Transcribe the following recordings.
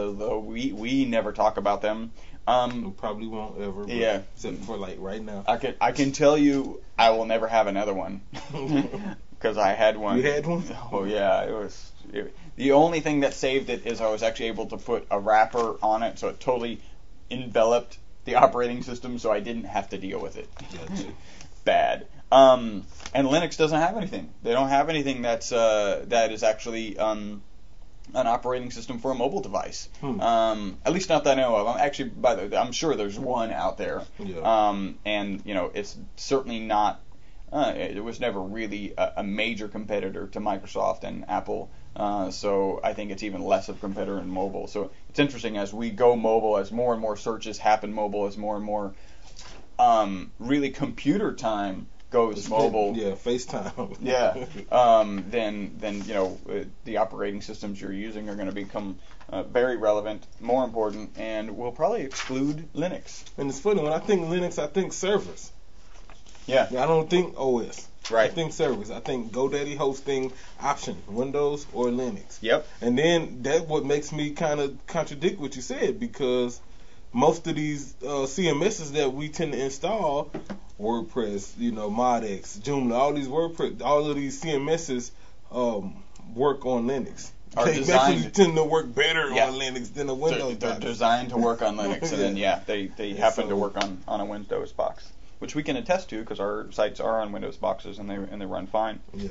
although we we never talk about them. Um, We probably won't ever. Yeah. Except for like right now. I can I can tell you I will never have another one because I had one. You had one? Oh yeah, it was. It, the only thing that saved it is I was actually able to put a wrapper on it, so it totally enveloped the operating system, so I didn't have to deal with it. Bad. Um, and Linux doesn't have anything. They don't have anything that's uh, that is actually um, an operating system for a mobile device. Hmm. Um, at least not that I know of. I'm actually, by the, I'm sure there's one out there. Yeah. Um, and you know, it's certainly not. Uh, it was never really a, a major competitor to Microsoft and Apple. Uh, so I think it's even less of a competitor in mobile. So it's interesting as we go mobile, as more and more searches happen mobile, as more and more um, really computer time goes mobile. Yeah, FaceTime. Yeah. Um, then, then you know, uh, the operating systems you're using are going to become uh, very relevant, more important, and will probably exclude Linux. and it's funny when I think Linux, I think servers. Yeah. I don't think OS. Right. I think servers. I think GoDaddy hosting option, Windows or Linux. Yep. And then that what makes me kind of contradict what you said because most of these uh, CMSs that we tend to install, WordPress, you know, ModX, Joomla, all these WordPress, all of these CMSs um, work on Linux. Are they actually tend to work better Yeah. on Linux than a They're, Windows. they're box. designed to work on Linux, and then yeah, they they Yeah, happen to work on on a Windows box, which we can attest to because our sites are on Windows boxes and they and they run fine. Yeah.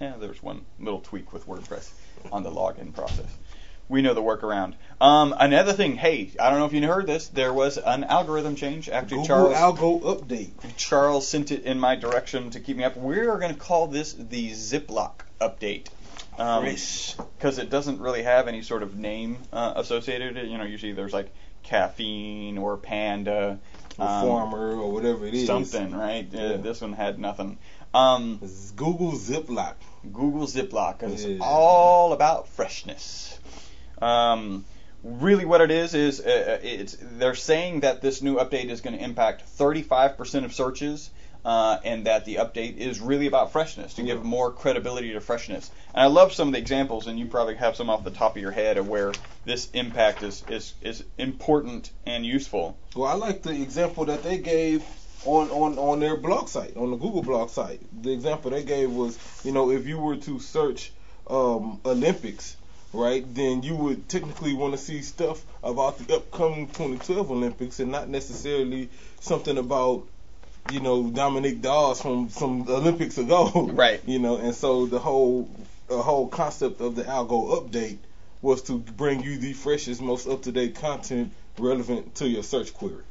Yeah, there's one little tweak with WordPress on the login process. We know the workaround. Um, another thing, hey, I don't know if you heard this. There was an algorithm change after Google Charles Algo update. Charles sent it in my direction to keep me up. We're going to call this the Ziplock update. Because it doesn't really have any sort of name uh, associated with it. You know, usually there's like caffeine or panda. um, Reformer or whatever it is. Something, right? Uh, this one had nothing. Um, Google Ziplock. Google Ziplock because Yeah. it's all about freshness. Um, really, what it is is uh, it's they're saying that this new update is going to impact 35% of searches. Uh, and that the update is really about freshness to give more credibility to freshness. And I love some of the examples, and you probably have some off the top of your head of where this impact is is, is important and useful. Well, I like the example that they gave on, on, on their blog site, on the Google blog site. The example they gave was, you know, if you were to search um, Olympics, right, then you would technically want to see stuff about the upcoming 2012 Olympics and not necessarily something about, you know, Dominique Dawes from some Olympics ago. Right. You know, and so the whole the whole concept of the algo update was to bring you the freshest, most up to date content relevant to your search query.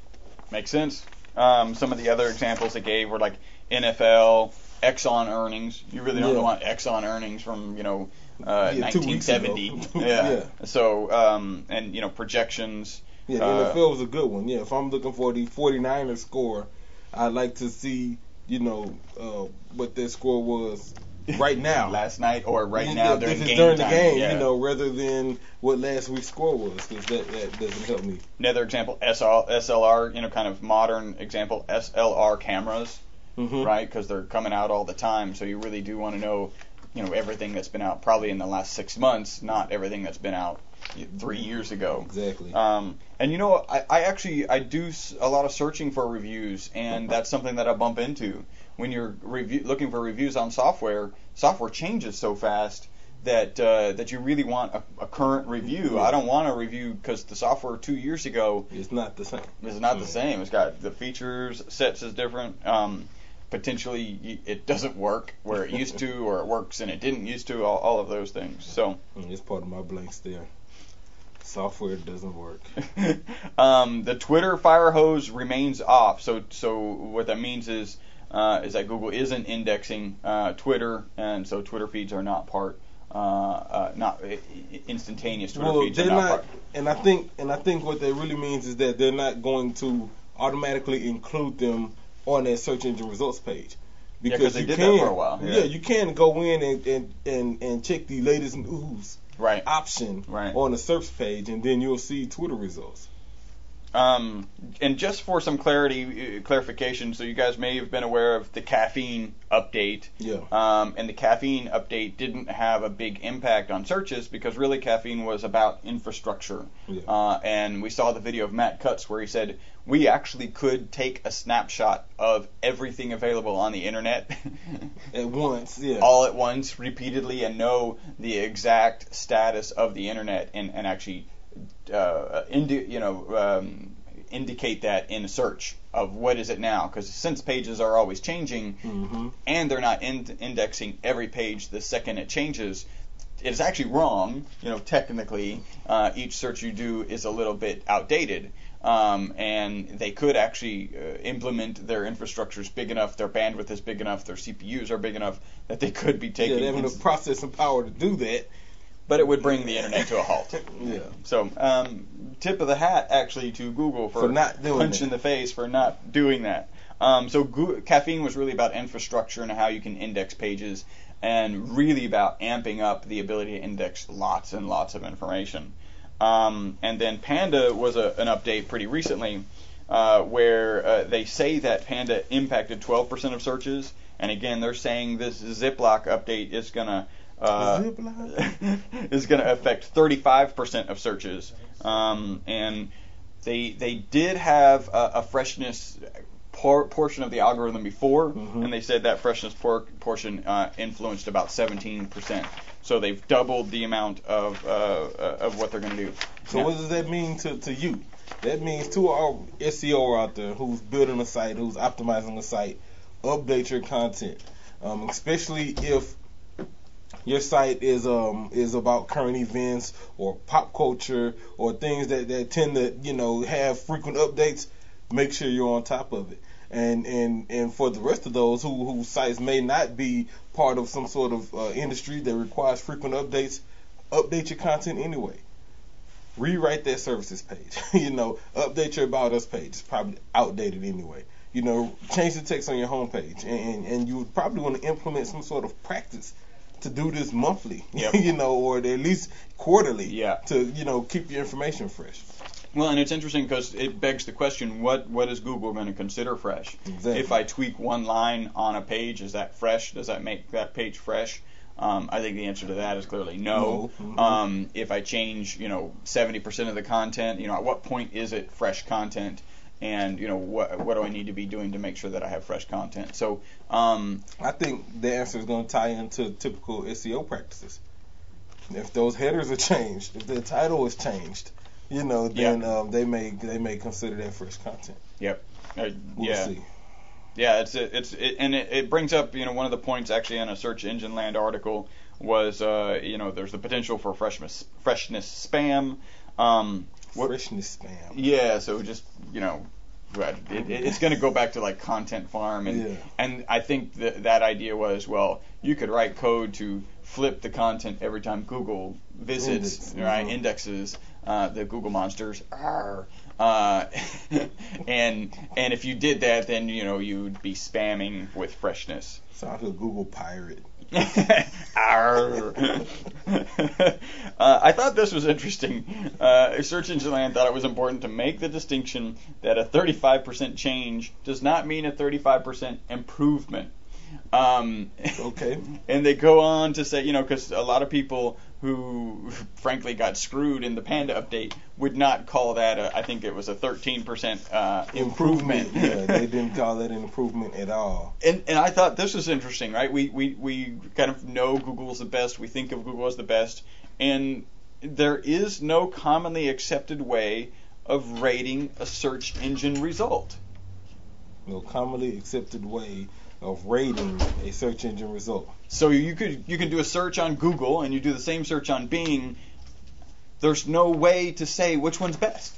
Makes sense. Um, some of the other examples they gave were like NFL, Exxon earnings. You really don't Yeah. want Exxon earnings from you know uh, Yeah, two weeks 1970. ago. yeah. Yeah. So um, and you know projections. Yeah, the Uh, NFL was a good one. Yeah, if I'm looking for the 49ers score, I'd like to see, you know, uh, what their score was right now. last night or right Yeah, now during game during time. the game, yeah. you know, rather than what last week's score was, because that, that doesn't help me. Another example, SL, SLR, you know, kind of modern example, SLR cameras, Mm-hmm. right? Because they're coming out all the time, so you really do want to know, you know, everything that's been out probably in the last six months, not everything that's been out three years ago. Exactly. Um, and you know, I, I actually I do s- a lot of searching for reviews, and that's something that I bump into when you're review, looking for reviews on software. Software changes so fast that uh, that you really want a, a current review. I don't want a review because the software two years ago is not the same. is not the same. It's got the features sets is different. Um, potentially it doesn't work where it used to, or it works and it didn't used to. All, all of those things. So. It's part of my blank stare. Software doesn't work. um, the Twitter fire hose remains off. So, so what that means is uh, is that Google isn't indexing uh, Twitter, and so Twitter feeds are not part, uh, uh, not instantaneous Twitter well, feeds are they're not, not, part. and I think, and I think what that really means is that they're not going to automatically include them on that search engine results page. 'cause they you can, for a while, yeah. you can go in and, and, and, and check the latest news Right. option Right. on the search page, and then you'll see Twitter results. Um, and just for some clarity, uh, clarification, so you guys may have been aware of the caffeine update. Yeah. Um, and the caffeine update didn't have a big impact on searches because really caffeine was about infrastructure. Yeah. Uh, and we saw the video of Matt Cutts where he said we actually could take a snapshot of everything available on the internet At once, yeah. all at once, repeatedly, and know the exact status of the internet and, and actually, uh, indi- you know, um, indicate that in a search of what is it now? Because since pages are always changing, hmm and they're not in- indexing every page the second it changes, it is actually wrong. You know, technically, uh, each search you do is a little bit outdated. Um, and they could actually uh, implement their infrastructures big enough, their bandwidth is big enough, their CPUs are big enough that they could be taking. Yeah, they have enough processing power to do that. But it would bring the internet to a halt. Yeah. So, um, tip of the hat actually to Google for, For not doing punch that. in the face for not doing that. Um, so, Go- caffeine was really about infrastructure and how you can index pages, and really about amping up the ability to index lots and lots of information. Um, and then Panda was a, an update pretty recently uh, where uh, they say that Panda impacted 12% of searches. And again, they're saying this Ziplock update is gonna uh, is gonna affect 35% of searches. Um, and they they did have a, a freshness por- portion of the algorithm before, Mhm. and they said that freshness por- portion uh, influenced about 17%. So they've doubled the amount of uh, uh, of what they're going to do. So Now- what does that mean to, to you? That means to our SEO out there who's building a site, who's optimizing a site, update your content, um, especially if your site is um is about current events or pop culture or things that, that tend to you know have frequent updates. Make sure you're on top of it. And and and for the rest of those who whose sites may not be part of some sort of uh, industry that requires frequent updates, update your content anyway rewrite that services page. you know, update your about us page. It's probably outdated anyway. You know, change the text on your homepage, and and, and you would probably want to implement some sort of practice to do this monthly. Yep. you know, or at least quarterly. Yeah. To you know keep your information fresh. Well, and it's interesting because it begs the question: what what is Google going to consider fresh? Exactly. If I tweak one line on a page, is that fresh? Does that make that page fresh? Um, I think the answer to that is clearly no. No. Mhm. Um, if I change, you know, 70% of the content, you know, at what point is it fresh content? And you know, what what do I need to be doing to make sure that I have fresh content? So, um, I think the answer is going to tie into typical SEO practices. If those headers are changed, if the title is changed, you know, then um, they may they may consider that fresh content. yep, uh, We'll yeah. see. Yeah, it's it's it, and it, it brings up you know one of the points actually in a search engine land article was uh, you know there's the potential for freshness freshness spam. Um, what, Freshness spam. yeah, so just you know. It, it, it's going to go back to like content farm and Yeah. and I think that that idea was well you could write code to flip the content every time Google visits Index, right mhm. indexes uh, the Google monsters. Uh, and and if you did that then you know you would be spamming with freshness Sounds like a Google pirate. Uh, I thought this was interesting. Uh, Search Engine Land thought it was important to make the distinction that a 35% change does not mean a 35% improvement. Um, Okay. And they go on to say, you know, because a lot of people who, frankly, got screwed in the Panda update would not call that, a, I think it was a 13% uh, improvement. yeah, they didn't call that an improvement at all. and and I thought this was interesting, right? We we we kind of know Google's the best. We think of Google as the best, and there is no commonly accepted way of rating a search engine result. No commonly accepted way of rating a search engine result. So you could you can do a search on Google and you do the same search on Bing. There's no way to say which one's best.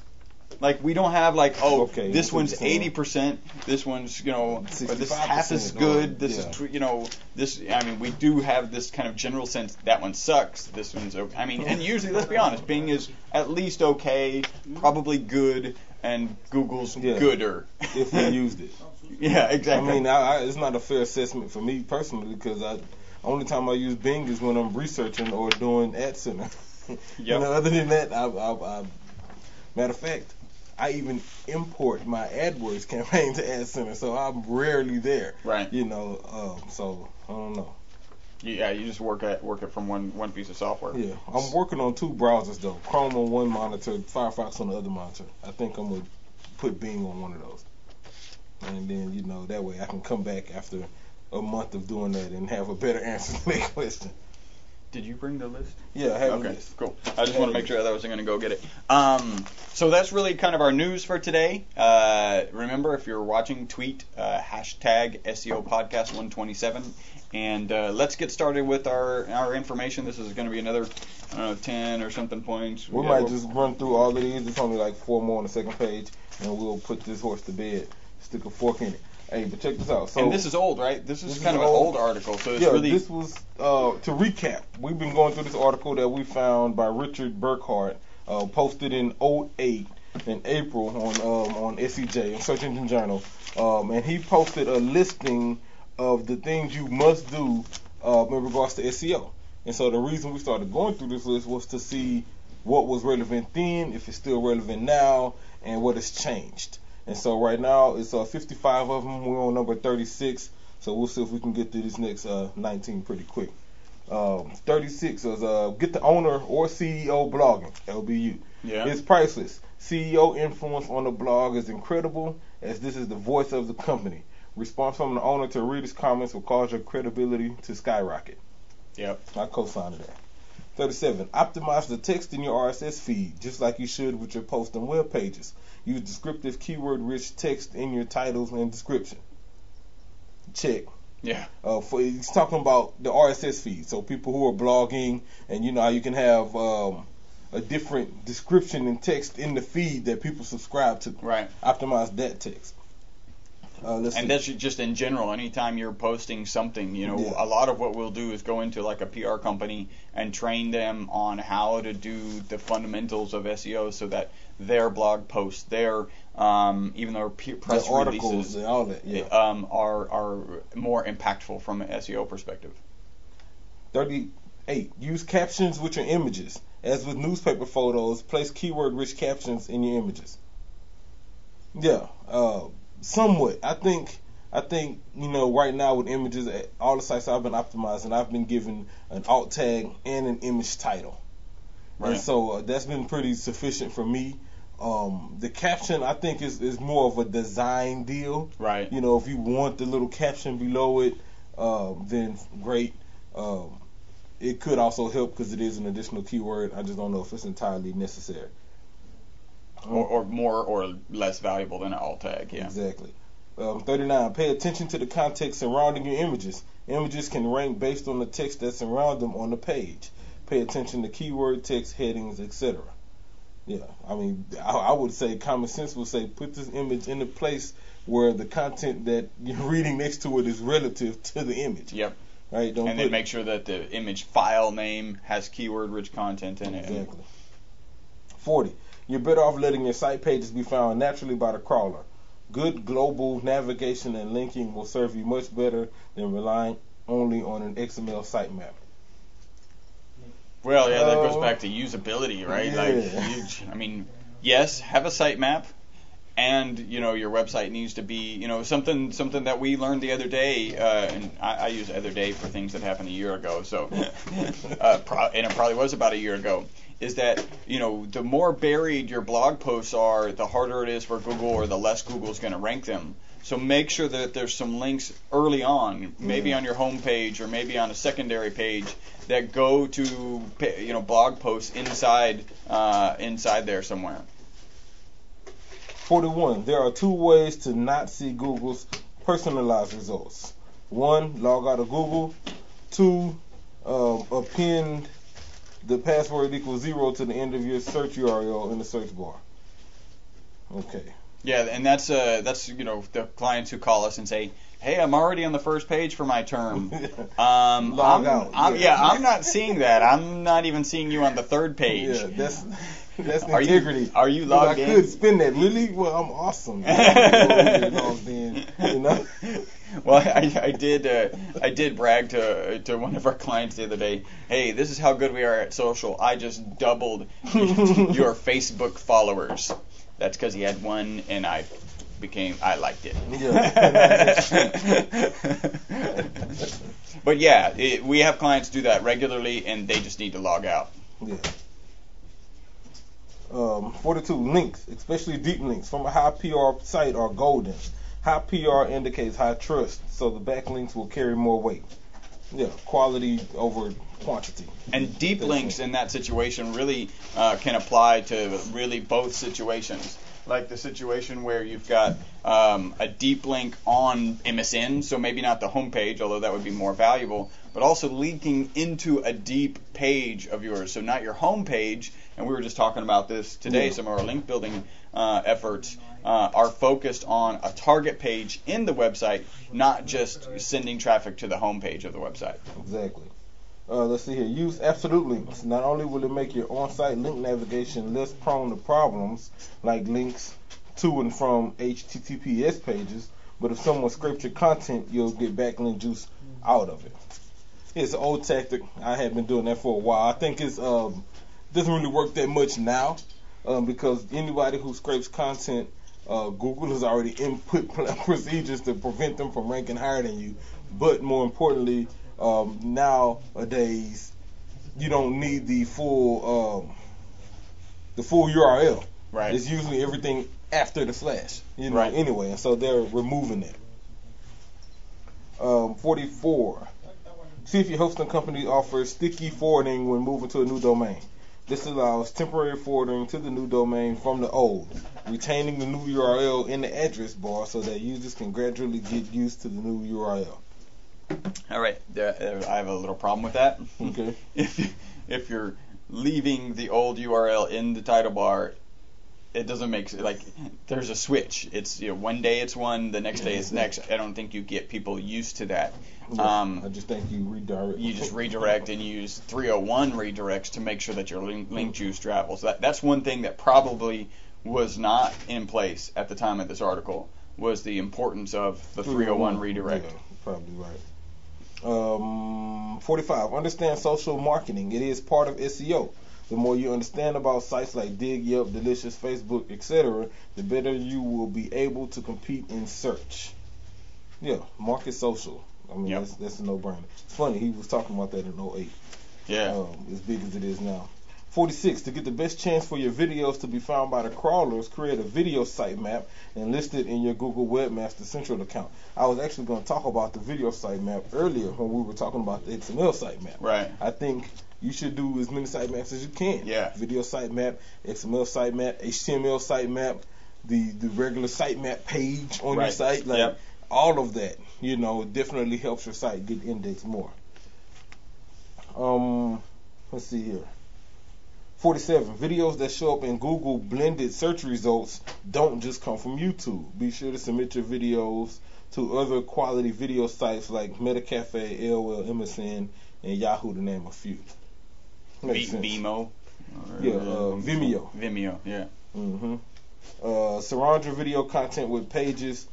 Like we don't have like oh Okay, this one's eighty percent, this one's you know this half as 65% good, or- this yeah. is tw- you know this I mean we do have this kind of general sense that one sucks, this one's okay. I mean and usually let's be honest, Bing is at least okay, probably good, and Google's Yeah. gooder. If we used it. yeah I exactly. mean, I, I, it's not a fair assessment for me personally because I only time I use Bing is when I'm researching or doing Ad Center. you know, other than that, I, I, I, matter of fact, I even import my AdWords campaign to Ad Center, so I'm rarely there. Right. You know, um, so I don't know. Yeah, you just work at work it from one one piece of software. Yeah, I'm working on two browsers though. Chrome on one monitor, Firefox on the other monitor. I think I'm gonna put Bing on one of those, and then you know that way I can come back after a month of doing that and have a better answer to that question. Did you bring the list? Yeah, I have Okay, list. cool. I just want to make sure that I wasn't going to go get it. Um, so that's really kind of our news for today. Uh, remember, if you're watching, tweet uh, hashtag SEO Podcast 127, and uh, let's get started with our our information. This is going to be another, I don't know, 10 or something points. We Yeah, might we'll- just run through all of these. It's only like four more on the second page, and we'll put this horse to bed. Stick a fork in it. Hey, but check this out. So and this is old, right? This is This is kind of an old. old article, so it's yeah, really this was uh, to recap. We've been going through this article that we found by Richard Burckhardt, uh, posted in 08 in April on um, on SEJ, on Search Engine Journal, um, and he posted a listing of the things you must do uh, in regards to SEO. And so the reason we started going through this list was to see what was relevant then, if it's still relevant now, and what has changed. And so right now it's uh, 55 of them. We're on number 36. So we'll see if we can get through this next uh, 19 pretty quick. Um, 36 is uh, get the owner or CEO blogging, LBU. yeah. It's priceless. CEO influence on the blog is incredible, as this is the voice of the company. Response from the owner to readers' comments will cause your credibility to skyrocket. Yep. I co-signed that. 37. Optimize the text in your RSS feed, just like you should with your post and web pages. Use descriptive, keyword-rich text in your titles and description. Check. Yeah. Uh, for he's talking about the RSS feed. So people who are blogging, and you know how you can have um, a different description and text in the feed that people subscribe to. Right. Optimize that text. Uh, And that's just in general. Anytime you're posting something, you know, Yeah. a lot of what we'll do is go into like a PR company and train them on how to do the fundamentals of SEO, so that their blog posts, their um, even their press the articles releases, and all that. Yeah. um, are are more impactful from an SEO perspective. 38. Use captions with your images. As with newspaper photos, place keyword rich captions in your images. Yeah, uh, somewhat. I think I think, you know, right now with images, eh, all the sites I've been optimizing, I've been given an alt tag and an image title. And Right. so uh, that's been pretty sufficient for me. Um, the caption, I think, is, is more of a design deal. Right. You know, if you want the little caption below it, um, then great. Um, it could also help because it is an additional keyword. I just don't know if it's entirely necessary. Or, or more or less valuable than an alt tag. Yeah. Exactly. Um, 39. Pay attention to the context surrounding your images. Images can rank based on the text that surround them on the page. Pay attention to keyword text, headings, etc. Yeah, I mean, I, I would say common sense would say put this image in a place where the content that you're reading next to it is relative to the image. Yep. Right? Don't And then make sure that the image file name has keyword rich content in it. Exactly. 40. You're better off letting your site pages be found naturally by the crawler. Good global navigation and linking will serve you much better than relying only on an XML sitemap. Well, yeah, that goes Oh. back to usability, right? Yeah. Like, you, I mean, yes, have a sitemap, and you know your website needs to be, you know, something something that we learned the other day, uh, and I, I use other day for things that happened a year ago, so, uh, pro- and it probably was about a year ago. Is that you know the more buried your blog posts are, the harder it is for Google, or the less Google's going to rank them. So make sure that there's some links early on, maybe Mhm. on your home page or maybe on a secondary page that go to you know blog posts inside uh, inside there somewhere. 41. There are two ways to not see Google's personalized results. One, log out of Google. Two, um, append the password equals zero to the end of your search URL in the search bar. Okay. Yeah, and that's uh that's you know the clients who call us and say, "Hey, I'm already on the first page for my term." Um, Log I'm, out, I'm, yeah. yeah, I'm not seeing that. I'm not even seeing you on the third page. Yeah, that's Are you- integrity. are you logged I in? could spin that. Really? Well, I'm awesome. I'm logged in, you know? Well, I, I did uh, I did brag to to one of our clients the other day. Hey, this is how good we are at social. I just doubled your Facebook followers. that's because he had one, and I became I liked it. Yeah. but yeah, it, we have clients do that regularly, and they just need to log out. Yeah. Um, 42 links, especially deep links from a high PR site are golden. High PR indicates high trust, so the backlinks will carry more weight. Yeah, quality over quantity. And deep That's links it. in that situation really uh, can apply to really both situations. Like the situation where you've got um, a deep link on MSN, so maybe not the homepage, although that would be more valuable, but also linking into a deep page of yours. So not your homepage, and we were just talking about this today. Some of our link building uh, efforts uh, are focused on a target page in the website, not just sending traffic to the homepage of the website. Exactly. Uh, let's see here. Use absolute links. Not only will it make your on-site link navigation less prone to problems like links to and from HTTPS pages, but if someone scrapes your content, you'll get backlink juice out of it. It's an old tactic. I have been doing that for a while. I think it's um, doesn't really work that much now um, because anybody who scrapes content, uh, Google has already input procedures to prevent them from ranking higher than you. But more importantly, um, nowadays you don't need the full um, the full URL. Right. It's usually everything after the slash. You know. Right. Anyway, and so they're removing it. Um, 44. See if your hosting company offers sticky forwarding when moving to a new domain. This allows temporary forwarding to the new domain from the old, retaining the new URL in the address bar so that users can gradually get used to the new URL. All right, there, there- uh, I have a little problem with that. Okay. if if you're leaving the old URL in the title bar, it doesn't make like there's a switch. It's you know one day it's one, the next day it's next. I don't think you get people used to that. Um, I just think you redirect. you just redirect and use 301 redirects to make sure that your link, link juice travels. That that's one thing that probably was not in place at the time of this article was the importance of the 301 redirect. Yeah, probably right. Um, 45. Understand social marketing. It is part of SEO. The more you understand about sites like Digg, Yelp, Delicious, Facebook, etc., the better you will be able to compete in search. Yeah, market social. I mean, Yep. that's, that's a no-brainer. It's funny, he was talking about that in 08 Yeah. um, as big as it is now. 46. To get the best chance for your videos to be found by the crawlers, create a video sitemap and list it in your Google Webmaster Central account. I was actually going to talk about the video sitemap earlier when we were talking about the XML sitemap. Right. I think you should do as many sitemaps as you can. Yeah. Video sitemap, XML sitemap, HTML sitemap, the the regular sitemap page on your site, like Yep. all of that. You know, definitely helps your site get indexed more. Um, let's see here. 47. Videos that show up in Google blended search results don't just come from YouTube. Be sure to submit your videos to other quality video sites like Metacafe, AOL, MSN, and Yahoo to name a few. Makes V-. Vimo. Yeah, uh, Vimeo. Vimeo, yeah. Mm-hmm. Uh, surround your video content with pages.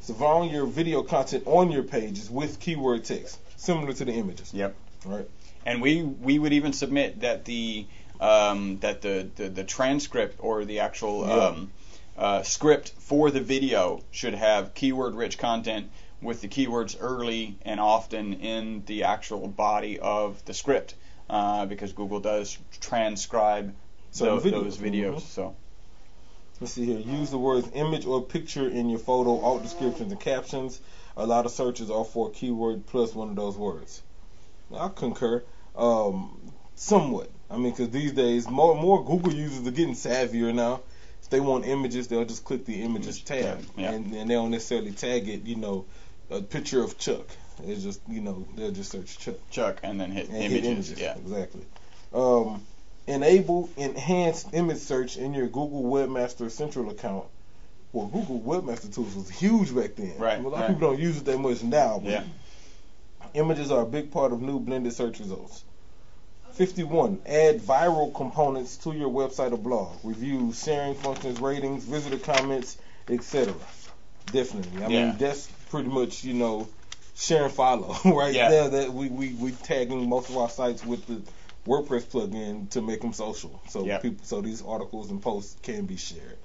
Surround your video content on your pages with keyword text, similar to the images. Yep. Right. And we we would even submit that the um, that the, the the transcript or the actual Yeah. um, uh, script for the video should have keyword rich content with the keywords early and often in the actual body of the script uh, because Google does transcribe Certain tho- those videos. videos. Mhm. So Let's see here. Use the words image or picture in your photo, alt descriptions, and captions. A lot of searches are for a keyword plus one of those words. I concur. Um, somewhat. I mean, because these days, more more Google users are getting savvier now. If they want images, they'll just click the images tab, tab, yeah. and, and they don't necessarily tag it. You know, a picture of Chuck. It's just you know they'll just search Chuck. Chuck and then hit And images. hit images. Yeah. Exactly. Um, enable enhanced image search in your Google Webmaster Central account. Well, Google Webmaster Tools was huge back then. Right, A lot right. of people don't use it that much now. But Yeah. Images are a big part of new blended search results. 51. Add viral components to your website or blog. Reviews, sharing functions, ratings, visitor comments, etc. Definitely. I Yeah. mean, that's pretty much, you know, share and follow, right Yeah. there. That we, we, we tagging most of our sites with the WordPress plugin to make them social. So Yep. people, so these articles and posts can be shared.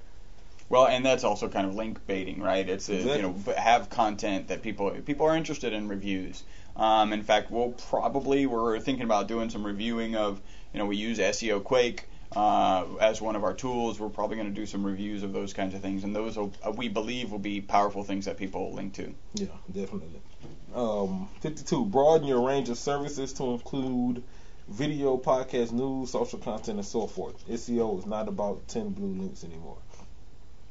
Well, and that's also kind of link baiting, right? It's a, you know have content that people people are interested in reviews. Um, in fact, we'll probably we're thinking about doing some reviewing of you know we use SEO Quake uh, as one of our tools. We're probably going to do some reviews of those kinds of things, and those will, uh, we believe will be powerful things that people link to. Yeah, definitely. Um, 52. Broaden your range of services to include video, podcast, news, social content, and so forth. SEO is not about 10 blue links anymore.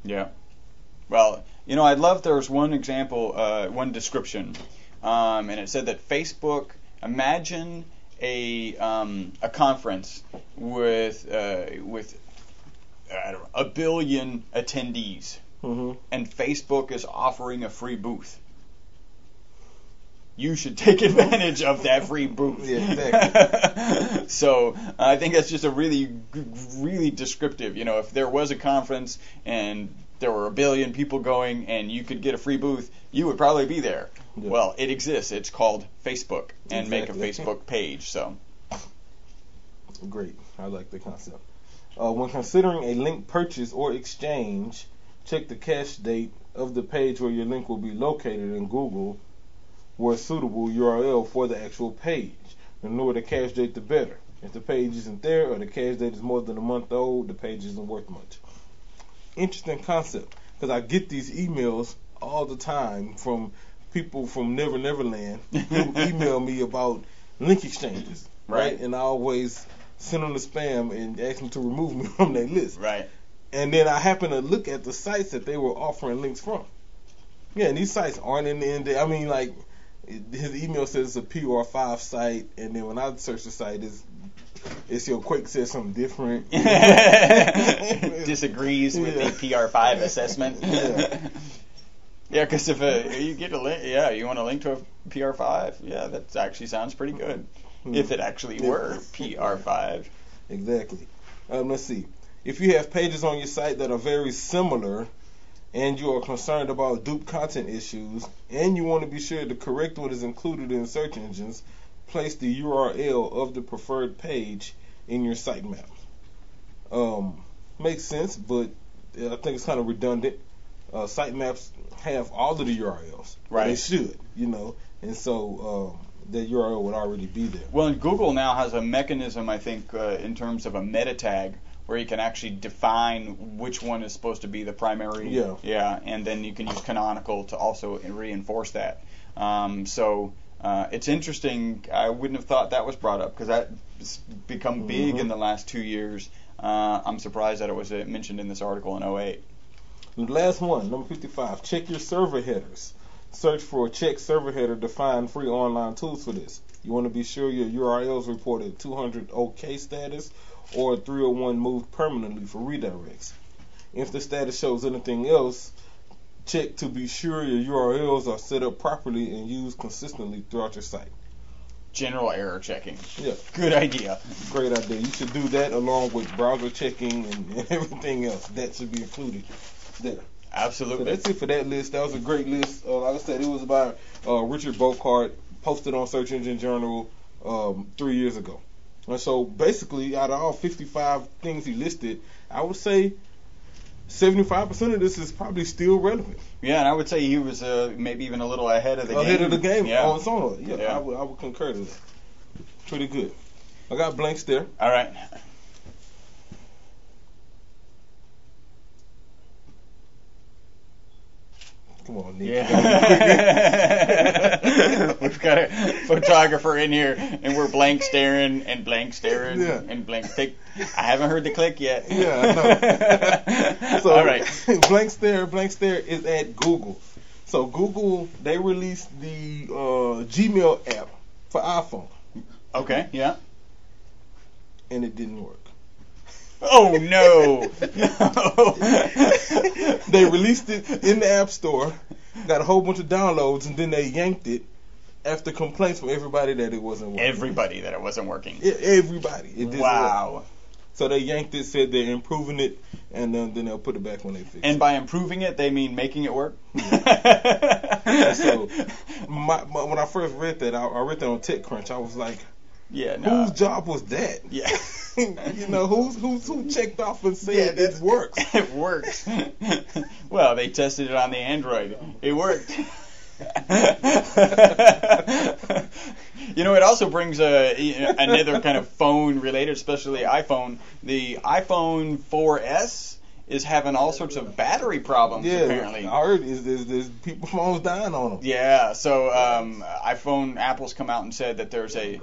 Yeah. Well, you know, I'd love there's one example, uh, one description, um, and it said that Facebook. Imagine a um, a conference with uh, with I don't know, a billion attendees, Mm-hmm. and Facebook is offering a free booth. You should take advantage of that free booth. Yeah, exactly. so I think that's just a really, really descriptive. You know, if there was a conference and there were a billion people going and you could get a free booth, you would probably be there. Yeah. Well, it exists. It's called Facebook, and make a Facebook page. So Great. I like the concept. Uh, when considering a link purchase or exchange, check the cache date of the page where your link will be located in Google where suitable URL for the actual page. The newer the cache date, the better. If the page isn't there or the cache date is more than a month old, the page isn't worth much. Interesting concept because I get these emails all the time from people from Never Neverland who email me about link exchanges, right? Right. And I always send them the spam and ask them to remove me from their list. right. And then I happen to look at the sites that they were offering links from. Yeah, and these sites aren't in the end. I mean, like his email says it's a PR5 site, and then when I search the site, it's it's your Quake says something different. Disagrees with Yeah. the PR5 assessment. Yeah. Yeah, because if uh, you get a link, yeah, you want a link to a PR5, yeah, that actually sounds pretty good. If it actually were PR5. Exactly. Um, let's see. If you have pages on your site that are very similar, and you are concerned about dupe content issues, and you want to be sure to correct what is included in search engines, place the URL of the preferred page in your sitemap. Um, makes sense, but I think it's kind of redundant. Uh, sitemaps have all of the URLs. Right. They should, you know, and so um, the URL would already be there. Well, and Google now has a mechanism, I think, uh, in terms of a meta tag, where you can actually define which one is supposed to be the primary. Yeah. Yeah, and then you can use canonical to also reinforce that. Um, so uh, it's interesting. I wouldn't have thought that was brought up because that's become big Mhm. in the last two years. Uh, I'm surprised that it was uh, mentioned in this article in 08. Last one, number 55. Check your server headers. Search for check server header to find free online tools for this. You want to be sure your URLs reported 200 OK status or 301 moved permanently for redirects. If the status shows anything else, check to be sure your URLs are set up properly and used consistently throughout your site. General error checking. Yeah, Good idea. great idea. You should do that along with browser checking and, and everything else. That should be included there. So Absolutely. that's it for that list. That was a great list. Uh, like I said, it was by uh, Richard Burckhardt, posted on Search Engine Journal um, three years ago. And so basically, out of all 55 things he listed, I would say 75% of this is probably still relevant. Yeah, and I would say he was uh, maybe even a little ahead of the Ahead game. Ahead of the game Yeah. on Sonar. Yeah, Yeah. I, would, I would concur to that. Pretty good. I got blanks there. All right. Come on, Nick. Yeah. We've got a photographer in here, and we're blank staring and blank staring Yeah. and blank tick. I haven't heard the click yet. Yeah, I know. so, All right. Blank Stare, Blank Stare is at Google. So Google, they released the uh, Gmail app for iPhone, Okay. Yeah. and it didn't work. Oh no. no. they released it in the App Store, got a whole bunch of downloads, and then they yanked it after complaints from everybody that it wasn't working. Everybody that it wasn't working. E- everybody. It didn't work. Wow. So they yanked it, said they're improving it, and then, then they'll put it back when they fix it. And by improving it, they mean making it work. so my, my, when I first read that, I, I read that on TechCrunch. I was like, Yeah, no. Whose job was that? Yeah. you know, who's who's who checked off and said Yeah, it works? It works. well, they tested it on the Android. It worked. you know, it also brings a, another kind of phone related, especially iPhone. The iPhone 4S is having all sorts of battery problems Yeah, apparently. I heard is there's, there's people phones dying on them. Yeah, so um, iPhone Apple's come out and said that there's a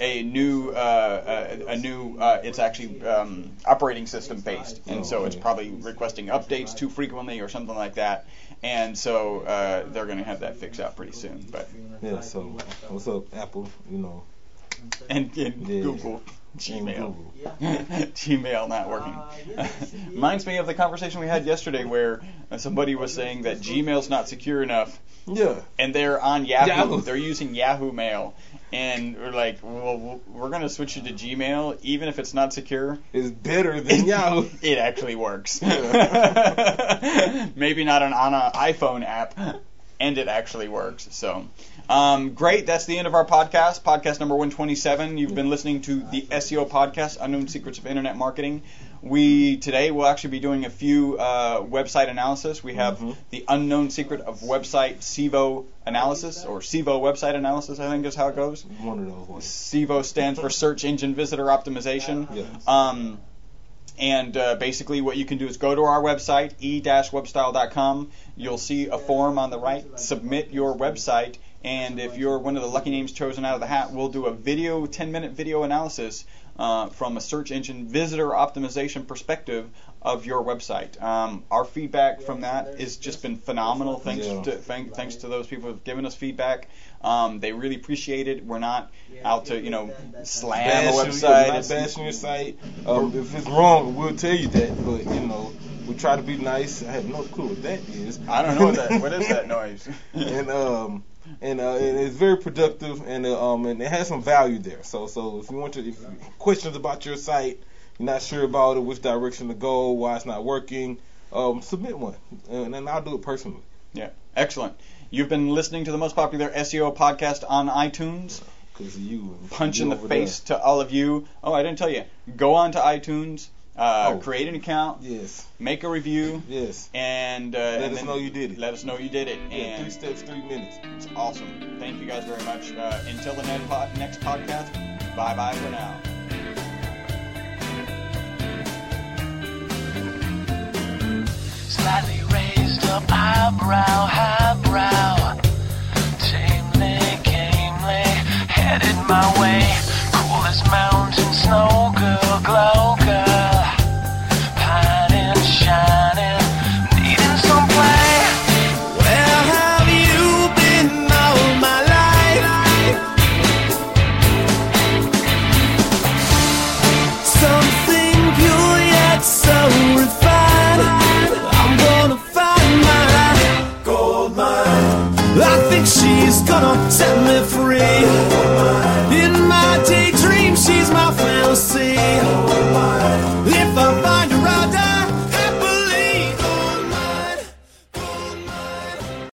a new uh, a, a new uh, it's actually um, operating system based, and so it's probably requesting updates too frequently or something like that, and so uh, they're going to have that fixed out pretty soon. But Yeah, so what's up, Apple? You know, and, and Yeah. Google. And Gmail. Google. Gmail not working. Reminds me of the conversation we had yesterday where uh, somebody was saying that Gmail's not secure enough Yeah, and they're on Yahoo. Yahoo. They're using Yahoo Mail, and we're like, well, we're gonna switch you to Gmail, even if it's not secure. it's better than Yahoo. It actually works. Yeah. Maybe not on, on an iPhone app, and it actually works. So, um, great. That's the end of our podcast. Podcast number 127. You've been listening to the SEO podcast, Unknown Secrets of Internet Marketing. We today will actually be doing a few uh, website analysis. We have Mhm. the unknown secret of website SIVO analysis, or SIVO website analysis. I think is how it goes. One of those ones. SIVO stands for Search Engine Visitor Optimization. Yes. Um, and uh, basically, what you can do is go to our website, e-webstyle.com. You'll see a form on the right. Submit your website, and if you're one of the lucky names chosen out of the hat, we'll do a video, 10-minute video analysis uh, from a search engine visitor optimization perspective of your website. Um, our feedback from that has just been phenomenal. Thanks Yeah. to thank, thanks to those people who've given us feedback. Um, they really appreciate it. We're not out to you know slam a website. not bashing your site. Um, if it's wrong, we'll tell you that. But you know, we try to be nice. I have no clue what that is. I don't know what that. What is that noise? and um and uh, and it's very productive and uh, um and it has some value there. So so if you want to if questions about your site, you're not sure about it, which direction to go, why it's not working, um submit one and then I'll do it personally. yeah, excellent. You've been listening to the most popular SEO podcast on iTunes. Cause you. Punch you in the face to all of you. Oh, I didn't tell you. Go on to iTunes, uh, Oh. create an account. Yes. make a review, Yes. and uh, Let and us know you did it. Let us know you did it. Yeah, and three steps, three minutes. It's awesome. Thank you guys very much. Uh, until the next, pod- next podcast, bye bye for now. Slightly raised up eyebrow, highbrow.